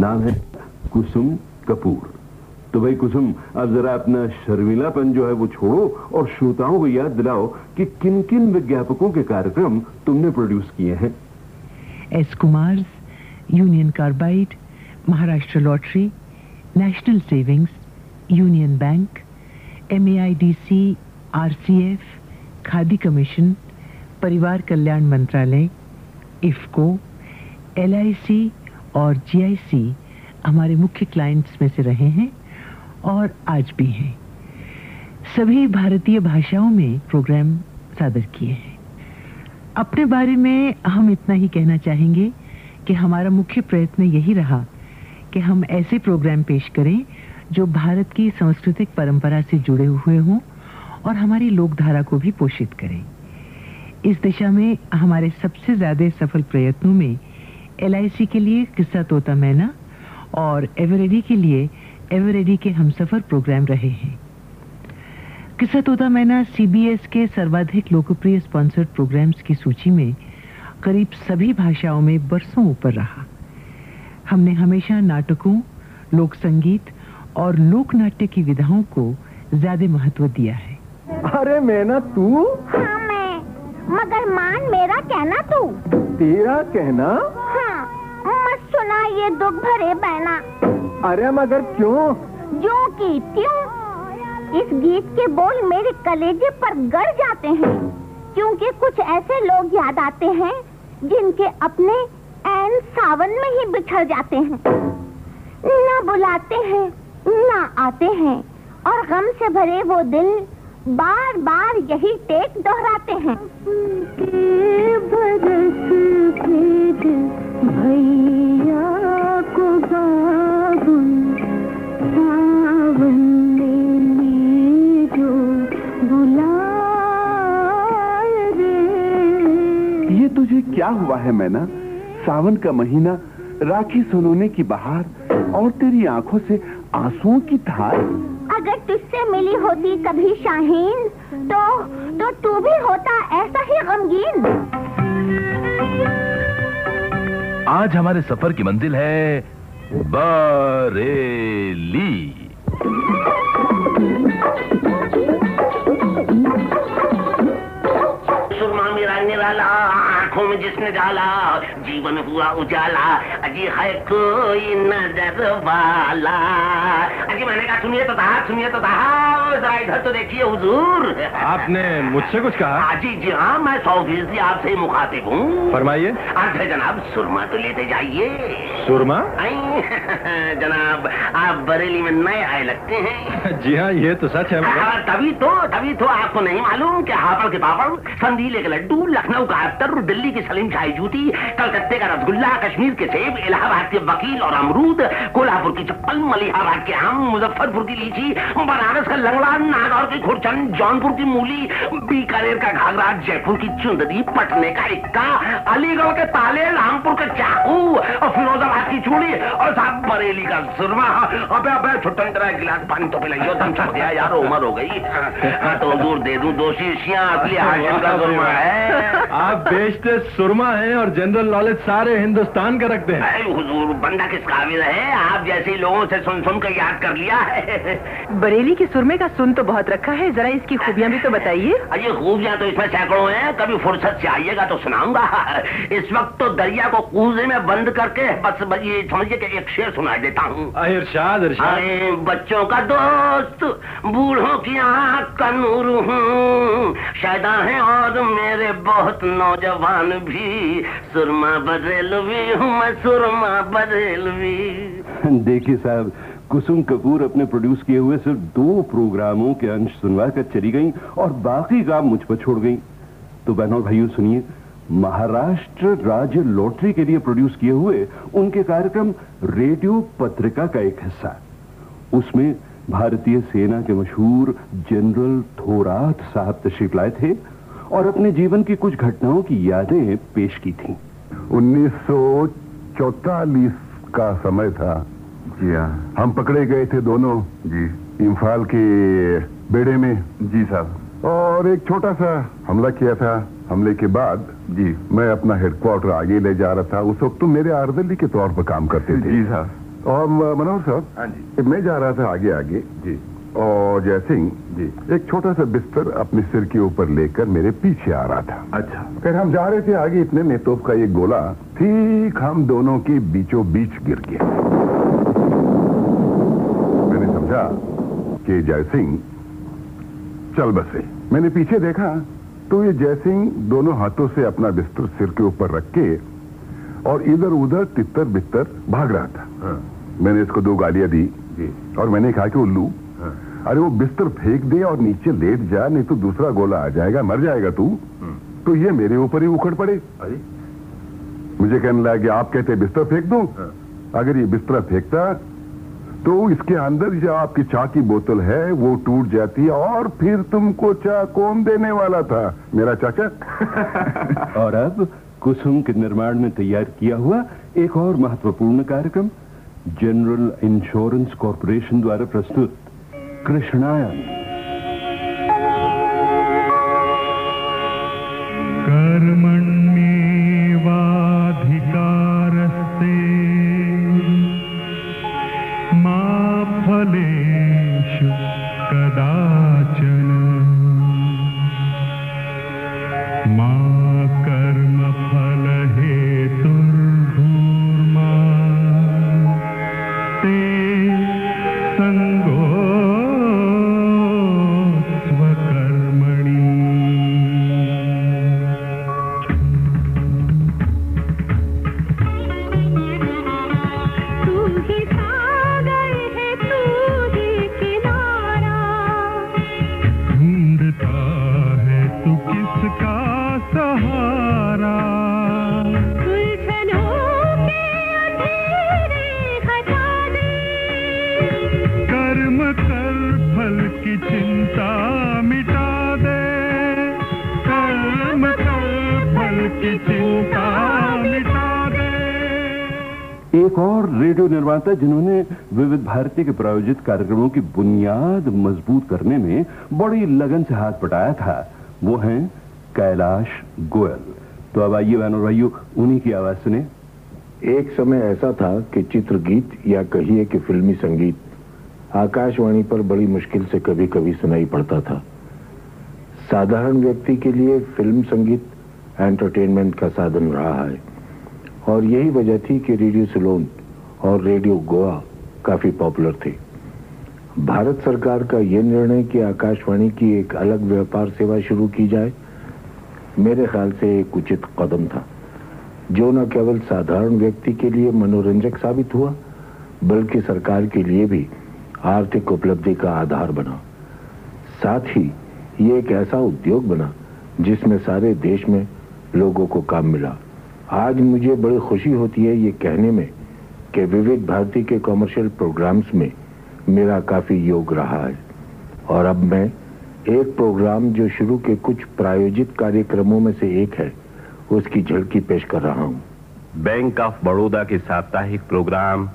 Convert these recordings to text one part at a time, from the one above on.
नाम है कुसुम कपूर। तो भाई कुसुम, अब जरा अपना शर्मिलापन जो है वो छोड़ो और श्रोताओं को याद दिलाओ कि किन किन विज्ञापकों के कार्यक्रम तुमने प्रोड्यूस किए हैं। S Kumar, Union Carbide, Maharashtra lottery, National Savings, Union Bank M A I D C R C F Khadi commission, परिवार कल्याण मंत्रालय, इफ्को एल आई सी और जी आई सी हमारे मुख्य क्लाइंट्स में से रहे हैं और आज भी हैं। सभी भारतीय भाषाओं में प्रोग्राम सादर किए हैं। अपने बारे में हम इतना ही कहना चाहेंगे कि हमारा मुख्य प्रयत्न यही रहा कि हम ऐसे प्रोग्राम पेश करें जो भारत की सांस्कृतिक परंपरा से जुड़े हुए हों और हमारी लोकधारा को भी पोषित करें। इस दिशा में हमारे सबसे ज़्यादा सफल प्रयत्नों में एल के लिए किस्सा तोता मैना और एवरेडी के लिए एवरेडी के हमसफर प्रोग्राम रहे हैं। किस्सा तोता मैना सीबीएस के सर्वाधिक लोकप्रिय स्पॉन्सर्ड प्रोग्राम्स की सूची में करीब सभी भाषाओं में बरसों ऊपर रहा। हमने हमेशा नाटकों लोक संगीत और लोक नाट्य की विधाओं को ज़्यादा महत्व दिया है। अरे मैना तू? हाँ मैं। मगर मान मेरा कहना तू। तेरा कहना? हाँ ये दुख भरे बहना अरे मगर क्यों? जो की क्यों इस गीत के बोल मेरे कलेजे पर गड़ जाते हैं क्योंकि कुछ ऐसे लोग याद आते हैं जिनके अपने एन सावन में ही बिछड़ जाते हैं। न बुलाते हैं न आते हैं और गम से भरे वो दिल बार बार यही टेक दोहराते हैं। भैया। क्या हुआ है मैना? सावन का महीना राखी सुनोने की बहार और तेरी आँखों से आंसुओं की धार अगर तुझसे मिली होती कभी शाहीन तो तो तू भी होता ऐसा ही गमगीन। आज हमारे सफ़र की मंजिल है बरेली। डाला जीवन हुआ उजाला। अजी है कोई नज़र वाला। अजी मैंने कहा सुनिए तो था सुनिए तो था जरा इधर तो देखिए हुजूर। आपने मुझसे कुछ कहा? अजी जी हाँ मैं सौ फ़ीसदी आपसे मुखातिब हूँ। फरमाइए। अर्थ है जनाब सुरमा तो लेते जाइए। सुरमा जनाब आप बरेली में नए आए लगते हैं। जी हाँ ये तो सच है मगर हाँ, तभी तो तभी तो आपको नहीं मालूम कि हापड़ के पापड़ संदीले के लड्डू लखनऊ का अत्तर दिल्ली की सलीम शाही जूती कलकत्ते का रसगुल्ला कश्मीर के सेब इलाहाबाद के वकील और अमरूद कोल्हापुर की चप्पल मलिहाबाद के आम मुजफ्फरपुर की लीची बनारस का लंगड़ा नागौर की खुरचन जौनपुर की मूली बीकानेर का घाघरा जयपुर की चुंदरी पटने का इक्का अलीगढ़ के ताले रामपुर का चाकू और फिरोजाबाद की चूड़ी और साहब बरेली का सुरमा। अबे अबे छुट्टन तरह गिलास पानी तो पिलाइयो दम छोड़ दिया यार उम्र हो गई। हाँ तो दूर दे दूँ दो शीशियाँ असली हाशिम का सुरमा है। आप बेचते सुरमा हैं और जनरल नॉलेज सारे हिंदुस्तान का रखते हैं। हुजूर बंदा किस काबिल है? आप जैसे लोगों से सुन सुन कर याद कर लिया है। बरेली के सुरमे का सुन तो बहुत रखा है जरा इसकी खूबियाँ भी तो बताइए। अरे खूबियाँ तो इसमें सैकड़ों हैं कभी फुर्सत से आइएगा तो सुनाऊँगा। इस वक्त तो दरिया को कूजे में बंद करके बस बस ये समझिए कि एक शेर सुना देता हूँ। इरशाद इरशाद। अरे बच्चों का दोस्त बूढ़ों की आँख का नूर हूँ। शायदा है और मेरे बहुत नौजवान भी। सुरमा बरेलवी हूँ मैं सुरमा बरेलवी। देखिए साहब कुसुम कपूर अपने प्रोड्यूस किए हुए सिर्फ़ दो प्रोग्रामों के अंश सुनवा कर चली गई और बाकी काम मुझ पर छोड़ गई। तो बहनों भाइयों सुनिए। महाराष्ट्र राज्य लॉटरी के लिए प्रोड्यूस किए हुए उनके कार्यक्रम रेडियो पत्रिका का एक हिस्सा। उसमें भारतीय सेना के मशहूर जनरल थोरात साहब तशरीफ़ लाए थे और अपने जीवन की कुछ घटनाओं की यादें पेश की थीं। 1944 का समय था। जी हाँ हम पकड़े गए थे दोनों। जी। इम्फाल के बेड़े में। जी साहब। और एक छोटा सा हमला किया था। हमले के बाद जी। मैं अपना हेडक्वार्टर आगे ले जा रहा था। उस वक्त तुम मेरे आर्दली के तौर पर काम करते थे। जी साहब। और मनोहर साहब जी। मैं जा रहा था आगे आगे। जी। और जयसिंह जी। एक छोटा सा बिस्तर अपने सिर के ऊपर लेकर मेरे पीछे आ रहा था। अच्छा। फिर हम जा रहे थे आगे इतने में तोप का एक गोला ठीक हम दोनों के बीचों बीच गिर गया। मैंने समझा कि जय सिंह चल बसे। मैंने पीछे देखा तो ये जयसिंह दोनों हाथों से अपना बिस्तर सिर के ऊपर रख के और इधर उधर तितर बितर भाग रहा था। हाँ। मैंने इसको दो गालियाँ दी और मैंने कहा कि उल्लू हाँ। अरे वो बिस्तर फेंक दे और नीचे लेट जा नहीं तो दूसरा गोला आ जाएगा मर जाएगा तू। हम्म। तो ये मेरे ऊपर ही उखड़ पड़े। अरे। मुझे कहने लगा कि आप कहते बिस्तर फेंक दो? हाँ। अगर ये बिस्तर फेंकता तो इसके अंदर जो आपकी चाय की बोतल है, वो टूट जाती है और फिर तुमको चाय कौन देने वाला था? मेरा चाचा? और अब कुसुम के निर्माण में तैयार किया हुआ एक और महत्वपूर्ण कार्यक्रम जनरल इंश्योरेंस कॉरपोरेशन द्वारा प्रस्तुत, कृष्णायन। की चिंता मिटा दे। कर्म कर फल की चिंता मिटा दे। एक और रेडियो निर्माता जिन्होंने विविध भारती के प्रायोजित कार्यक्रमों की बुनियाद मज़बूत करने में बड़ी लगन से हाथ बटाया था वो हैं कैलाश गोयल। तो अब आइए बहनों और भाइयों उन्हीं की आवाज़ सुने। एक समय ऐसा था कि चित्रगीत या कहिए कि फिल्मी संगीत आकाशवाणी पर बड़ी मुश्किल से कभी कभी सुनाई पड़ता था। साधारण व्यक्ति के लिए फ़िल्म संगीत एंटरटेनमेंट का साधन रहा है। और यही वजह थी कि रेडियो सिलोन और रेडियो गोवा काफ़ी पॉपुलर थे। भारत सरकार का यह निर्णय कि आकाशवाणी की एक अलग व्यापार सेवा शुरू की जाए, मेरे ख्याल से एक उचित कदम था। जो न केवल साधारण व्यक्ति के लिए मनोरंजक साबित हुआ, बल्कि सरकार के लिए भी आर्थिक उपलब्धि का आधार बना। साथ ही ये एक ऐसा उद्योग बना, जिसमें सारे देश में लोगों को काम मिला। आज मुझे बड़ी खुशी होती है ये कहने में कि विविध भारती के कॉमर्शियल प्रोग्राम्स में मेरा काफ़ी योग रहा है। और अब मैं एक प्रोग्राम जो शुरू के कुछ प्रायोजित कार्यक्रमों में से एक है, उसकी झलकी पेश कर रहा हूँ। बैंक ऑफ़ बड़ौदा के साप्ताहिक प्रोग्राम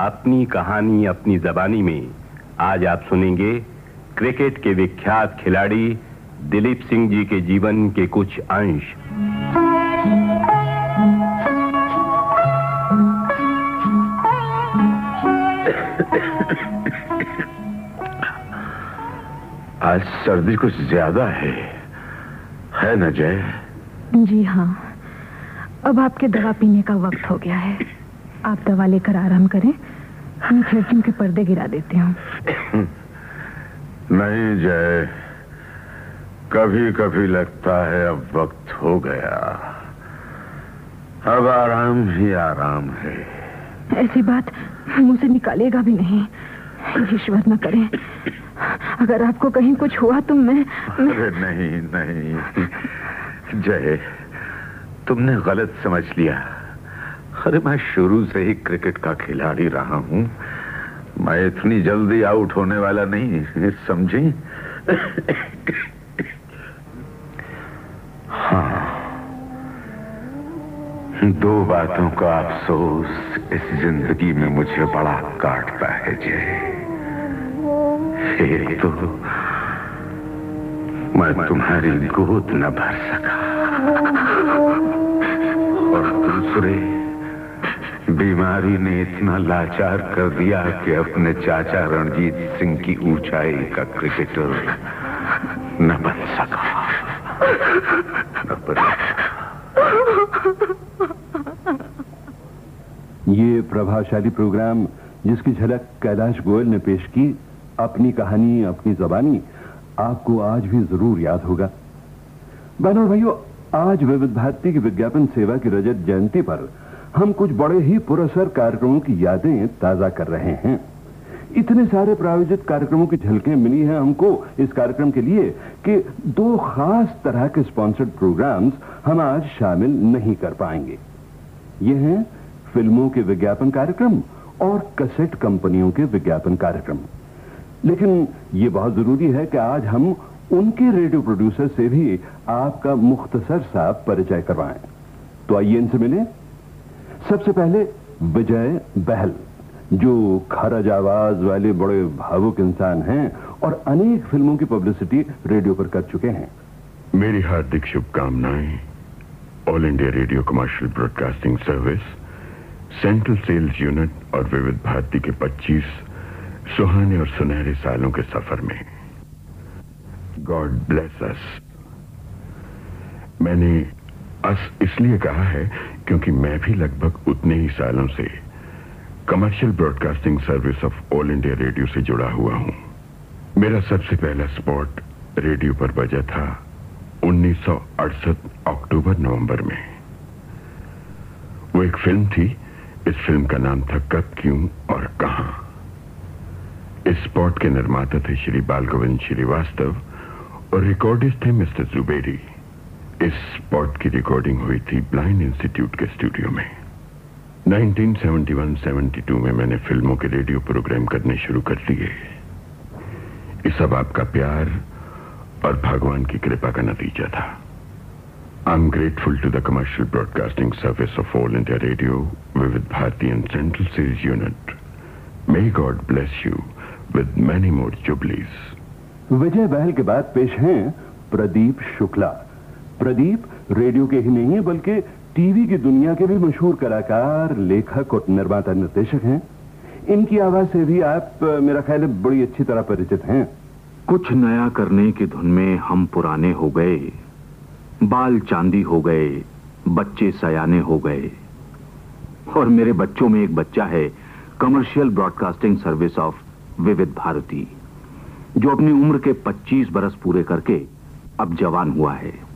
अपनी कहानी अपनी जबानी में आज आप सुनेंगे क्रिकेट के विख्यात खिलाड़ी दिलीप सिंह जी के जीवन के कुछ अंश। आज सर्दी कुछ ज़्यादा है। है न जय? जी हाँ। अब आपके दवा पीने का वक्त हो गया है। आप दवा लेकर आराम करें। मैं खिड़कियों के पर्दे गिरा देते हूँ। नहीं जय। कभी कभी लगता है अब वक्त हो गया। अब आराम ही आराम है। ऐसी बात मुँह से निकालिएगा भी नहीं। ईश्वर न करें। अगर आपको कहीं कुछ हुआ तो मैं, मैं... अरे नहीं नहीं। जय तुमने गलत समझ लिया। अरे, मैं शुरू से ही क्रिकेट का खिलाड़ी रहा हूँ। मैं इतनी जल्दी आउट होने वाला नहीं समझी? हाँ। दो बातों का अफसोस इस ज़िंदगी में मुझे बड़ा काटता है जय एक तो मैं तुम्हारी गोद न भर सका। और दूसरे बीमारी ने इतना लाचार कर दिया कि अपने चाचा रणजीत सिंह की ऊंचाई का क्रिकेटर न बन सका। ये प्रभावशाली प्रोग्राम जिसकी झलक कैलाश गोयल ने पेश की, अपनी कहानी, अपनी जबानी, आपको आज भी ज़रूर याद होगा। बहनों भाइयों, आज विविध भारती की विज्ञापन सेवा की रजत जयंती पर हम कुछ बड़े ही पुरस्कार कार्यक्रमों की यादें ताज़ा कर रहे हैं। इतने सारे प्रायोजित कार्यक्रमों की झलकें मिली हैं हमको इस कार्यक्रम के लिए कि दो खास तरह के स्पॉन्सर्ड प्रोग्राम्स हम आज शामिल नहीं कर पाएँगे। ये हैं फ़िल्मों के विज्ञापन कार्यक्रम और कसेट कंपनियों के विज्ञापन कार्यक्रम। लेकिन ये बहुत ज़रूरी है कि आज हम उनके रेडियो प्रोड्यूसर से भी आपका मुख्तसर सा परिचय करवाएँ। तो आइए इनसे मिलें। सबसे पहले विजय बहल, जो खरज आवाज़ वाले बड़े भावुक इंसान हैं और अनेक फ़िल्मों की पब्लिसिटी रेडियो पर कर चुके हैं। मेरी हार्दिक शुभकामनाएँ। All India Radio commercial broadcasting service, central sales unit और विविध भारती के 25 सुहाने और सुनहरे सालों के सफ़र में। God bless us. मैंने अस इसलिए कहा है क्योंकि मैं भी लगभग उतने ही सालों से commercial broadcasting service of All India Radio से जुड़ा हुआ हूँ। मेरा सबसे पहला स्पॉट रेडियो पर बजा था 1968 अक्टूबर नवंबर में। वो एक फ़िल्म थी। इस फ़िल्म का नाम था कब, क्यों और कहा। इस स्पॉट के निर्माता थे श्री बाल गोविंद श्रीवास्तव और रिकॉर्डिस्ट थे मिस्टर जुबेरी। इस स्पॉट की रिकॉर्डिंग हुई थी ब्लाइंड इंस्टीट्यूट के स्टूडियो में। 1971-72 में मैंने फ़िल्मों के रेडियो प्रोग्राम करने शुरू कर दिए। ये सब आपका प्यार और भगवान की कृपा का नतीजा था। I am grateful to the commercial broadcasting service of All India Radio Vividh Bharati and central series unit may God bless you with many more jubilees Vijay Bahl के बाद पेश हैं प्रदीप शुक्ला। प्रदीप रेडियो के ही नहीं है बल्कि टीवी की दुनिया के भी मशहूर कलाकार, लेखक और निर्माता निर्देशक हैं। इनकी आवाज़ से भी आप मेरा ख्याल है, बड़ी अच्छी तरह परिचित हैं। कुछ नया करने की धुन में हम पुराने हो गए, बाल चांदी हो गए, बच्चे सयाने हो गए। और मेरे बच्चों में एक बच्चा है कमर्शियल ब्रॉडकास्टिंग सर्विस ऑफ़ विविध भारती जो अपनी उम्र के 25 बरस पूरे करके अब जवान हुआ है।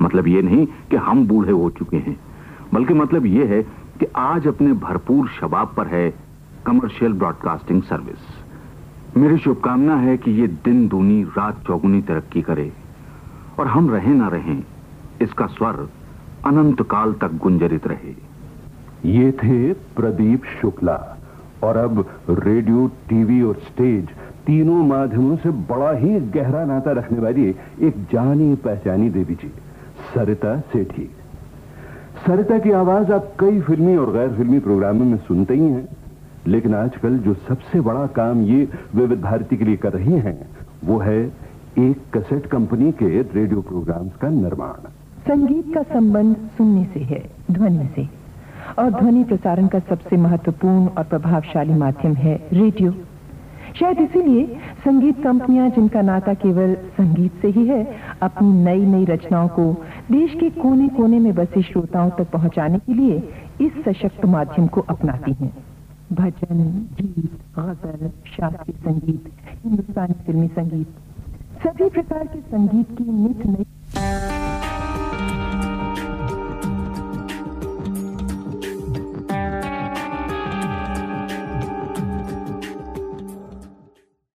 मतलब ये नहीं कि हम बूढ़े हो चुके हैं, बल्कि मतलब ये है कि आज अपने भरपूर शबाब पर है कमर्शियल ब्रॉडकास्टिंग सर्विस मेरी शुभकामना है कि ये दिन दूनी रात चौगुनी तरक्की करे और हम रहें ना रहें, इसका स्वर अनंत काल तक गुंजरित रहे। ये थे प्रदीप शुक्ला और अब रेडियो, टीवी और स्टेज तीनों माध्यमों से बड़ा ही गहरा नाता रखने वाली एक जानी पहचानी देवी जी। सरिता सेठी। सरिता की आवाज़ आप कई फिल्मी और गैर फिल्मी प्रोग्रामों में सुनते ही हैं, लेकिन आजकल जो सबसे बड़ा काम ये विविध भारती के लिए कर रही हैं, वो है एक कसेट कंपनी के रेडियो प्रोग्राम्स का निर्माण। संगीत का संबंध सुनने से है, ध्वनि से। और ध्वनि प्रसारण का सबसे महत्वपूर्ण और प्रभावशाली माध्यम है रेडियो। शायद इसीलिए संगीत कंपनियाँ जिनका नाता केवल संगीत से ही है, अपनी नई नई रचनाओं को देश के कोने कोने में बसे श्रोताओं तक पहुँचाने के लिए इस सशक्त माध्यम को अपनाती हैं। भजन, गीत गज़ल शास्त्रीय संगीत, हिंदुस्तानी फिल्मी संगीत, सभी प्रकार के संगीत की नित नई